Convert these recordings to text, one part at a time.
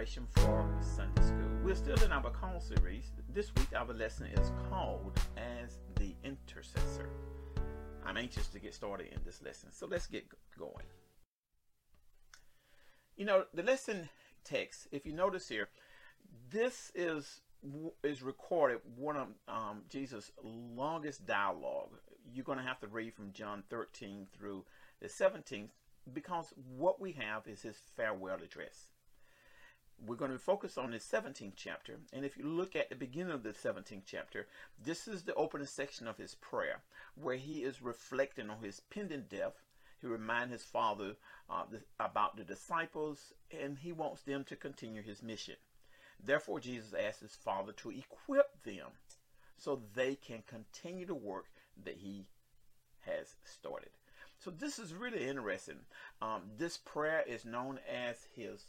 Inspiration for Sunday School. We're still in our call series. This week, our lesson is called as the intercessor. I'm anxious to get started in this lesson, so let's get going. You know, the lesson text, if you notice here, this is is recorded one of um, Jesus' longest dialogue. You're going to have to read from John 13 through the 17th because what we have is his farewell address. We're going to focus on the 17th chapter. And if you look at the beginning of the 17th chapter, this is the opening section of his prayer where he is reflecting on his pending death. He reminds his father uh, about the disciples and he wants them to continue his mission. Therefore, Jesus asks his father to equip them so they can continue the work that he has started. So this is really interesting. Um, this prayer is known as his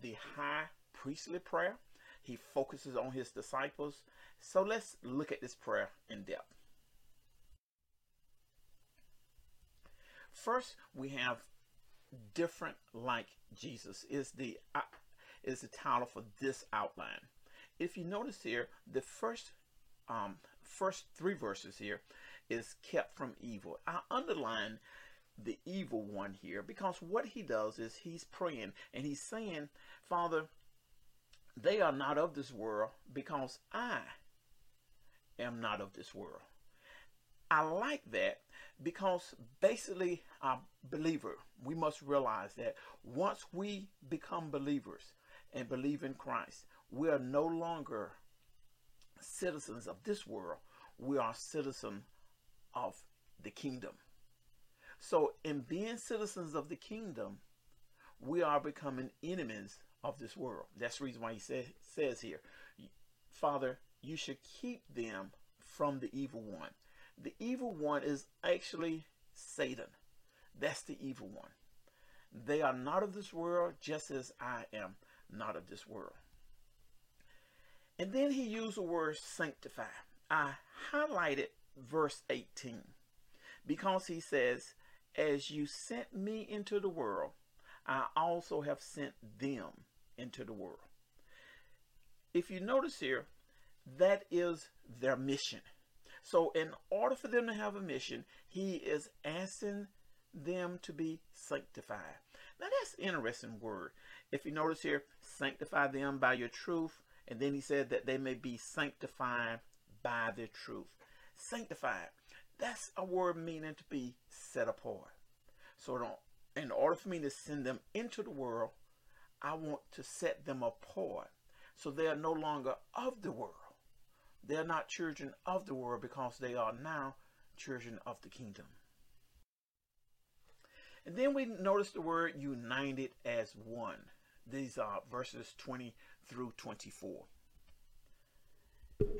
the high priestly prayer. He focuses on his disciples. So let's look at this prayer in depth. First, we have different like Jesus is the uh, is the title for this outline. If you notice here, the first um, first three verses here is kept from evil. I underline the evil one here because what he does is he's praying and he's saying, Father, they are not of this world because I am not of this world. I like that because basically, a believer, we must realize that once we become believers and believe in Christ, we are no longer citizens of this world. We are citizens of the kingdom. So, in being citizens of the kingdom, we are becoming enemies of this world. That's the reason why he say, says here, Father, you should keep them from the evil one. The evil one is actually Satan. That's the evil one. They are not of this world, just as I am not of this world. And then he used the word sanctify. I highlighted verse 18 because he says, as you sent me into the world, I also have sent them into the world. If you notice here, that is their mission. So, in order for them to have a mission, he is asking them to be sanctified. Now, that's an interesting word. If you notice here, sanctify them by your truth. And then he said that they may be sanctified by the truth. Sanctified. That's a word meaning to be set apart. So in order for me to send them into the world, I want to set them apart. So they are no longer of the world. They're not children of the world because they are now children of the kingdom. And then we notice the word united as one. These are verses 20 through 24.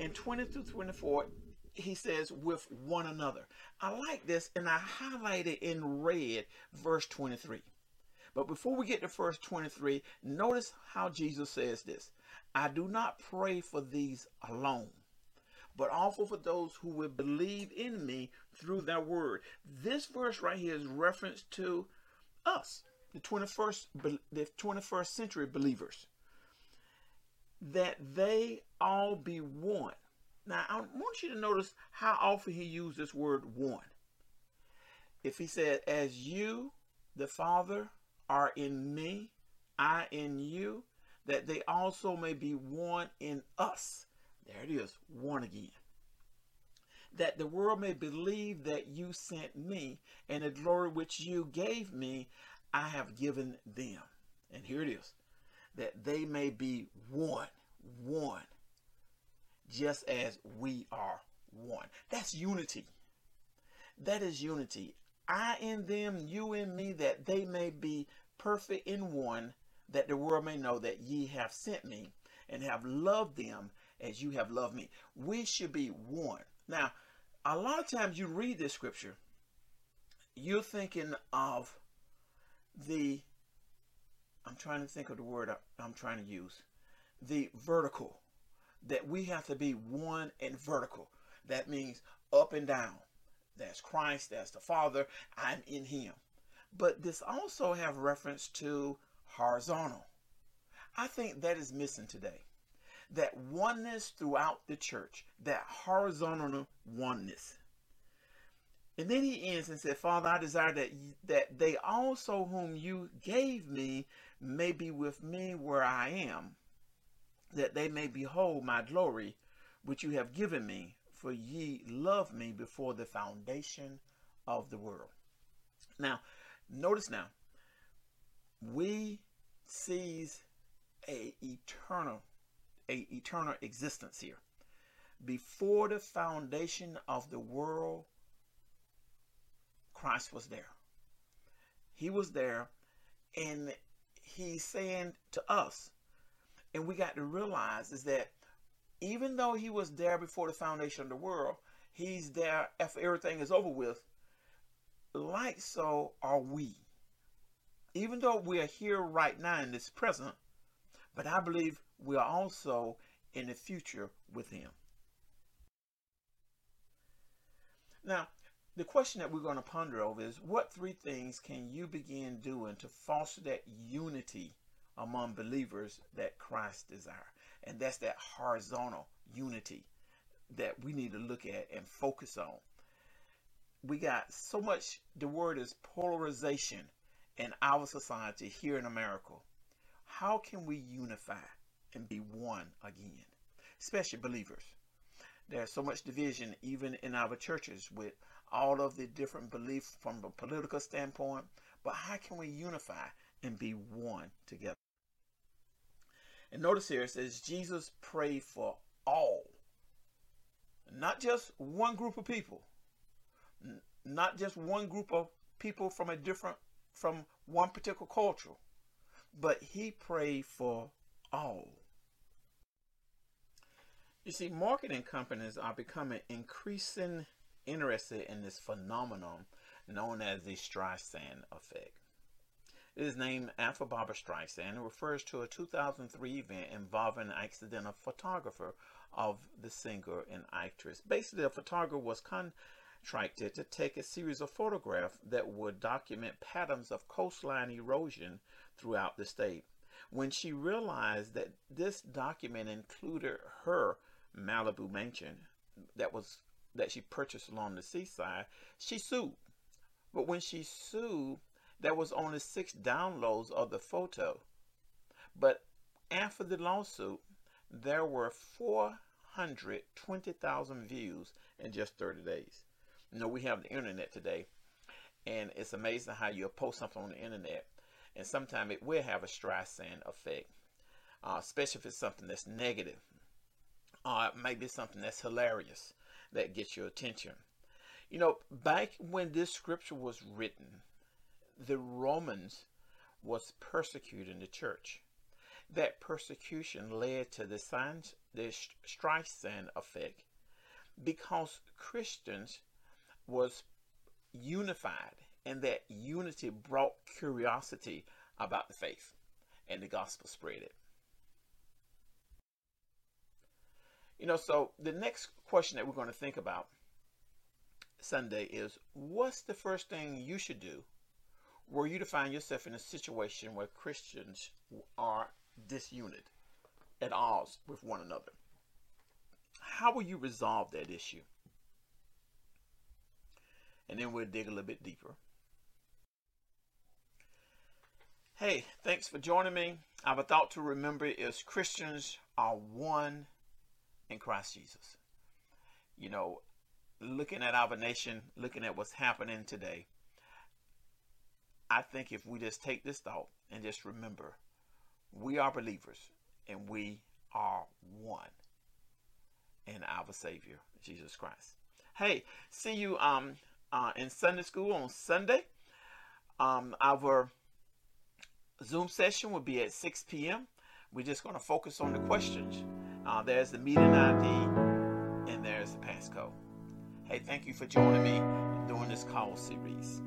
In 20 through 24, he says with one another. I like this and I highlighted in red verse 23. But before we get to verse 23, notice how Jesus says this. I do not pray for these alone, but also for those who will believe in me through their word. This verse right here is reference to us, the 21st the 21st century believers. That they all be one now, I want you to notice how often he used this word one. If he said, As you, the Father, are in me, I in you, that they also may be one in us. There it is, one again. That the world may believe that you sent me, and the glory which you gave me, I have given them. And here it is, that they may be one, one just as we are one. That's unity. That is unity. I in them, you in me, that they may be perfect in one, that the world may know that ye have sent me and have loved them as you have loved me. We should be one. Now, a lot of times you read this scripture, you're thinking of the, I'm trying to think of the word I'm trying to use, the vertical that we have to be one and vertical. That means up and down. That's Christ, that's the Father, I'm in him. But this also have reference to horizontal. I think that is missing today. That oneness throughout the church, that horizontal oneness. And then he ends and said, Father, I desire that, that they also whom you gave me may be with me where I am, that they may behold my glory, which you have given me, for ye loved me before the foundation of the world. Now, notice now, we sees a eternal, a eternal existence here. Before the foundation of the world, Christ was there. He was there, and he's saying to us, and we got to realize is that even though he was there before the foundation of the world, he's there after everything is over with. Like so are we. Even though we are here right now in this present, but I believe we are also in the future with him. Now, the question that we're going to ponder over is what three things can you begin doing to foster that unity among believers that Christ desires? And that's that horizontal unity that we need to look at and focus on. We got so much, the word is polarization in our society here in America. How can we unify and be one again? Especially believers. There's so much division even in our churches with all of the different beliefs from a political standpoint. But how can we unify and be one together? And notice here it says Jesus prayed for all, not just one group of people, not just one group of people from a different, from one particular culture, but he prayed for all. You see, marketing companies are becoming increasing interested in this phenomenon known as the Streisand effect. It is named after Barbra Streisand and refers to a 2003 event involving an accidental photographer of the singer and actress. Basically, a photographer was contracted to take a series of photographs that would document patterns of coastline erosion throughout the state. When she realized that this document included her Malibu mansion that was that she purchased along the seaside, she sued. But when she sued, there was only six downloads of the photo. But after the lawsuit, there were 420,000 views in just 30 days. You know, we have the internet today, and it's amazing how you'll post something on the internet, and sometimes it will have a Streisand effect, uh, especially if it's something that's negative. Uh, maybe something that's hilarious that gets your attention. You know, back when this scripture was written, the Romans was persecuting the church. That persecution led to the signs, the Streisand effect, because Christians was unified, and that unity brought curiosity about the faith, and the gospel spread it. You know, so the next question that we're going to think about Sunday is what's the first thing you should do were you to find yourself in a situation where Christians are disunited at odds with one another? How will you resolve that issue? And then we'll dig a little bit deeper. Hey, thanks for joining me. I have a thought to remember is Christians are one in Christ Jesus. You know, looking at our nation, looking at what's happening today, I think if we just take this thought and just remember, we are believers and we are one in our Savior, Jesus Christ. Hey, see you um uh, in Sunday school on Sunday. Um, our Zoom session will be at 6 p.m. We're just going to focus on the questions. Uh, there's the meeting ID and there's the passcode. Hey, thank you for joining me during this call series.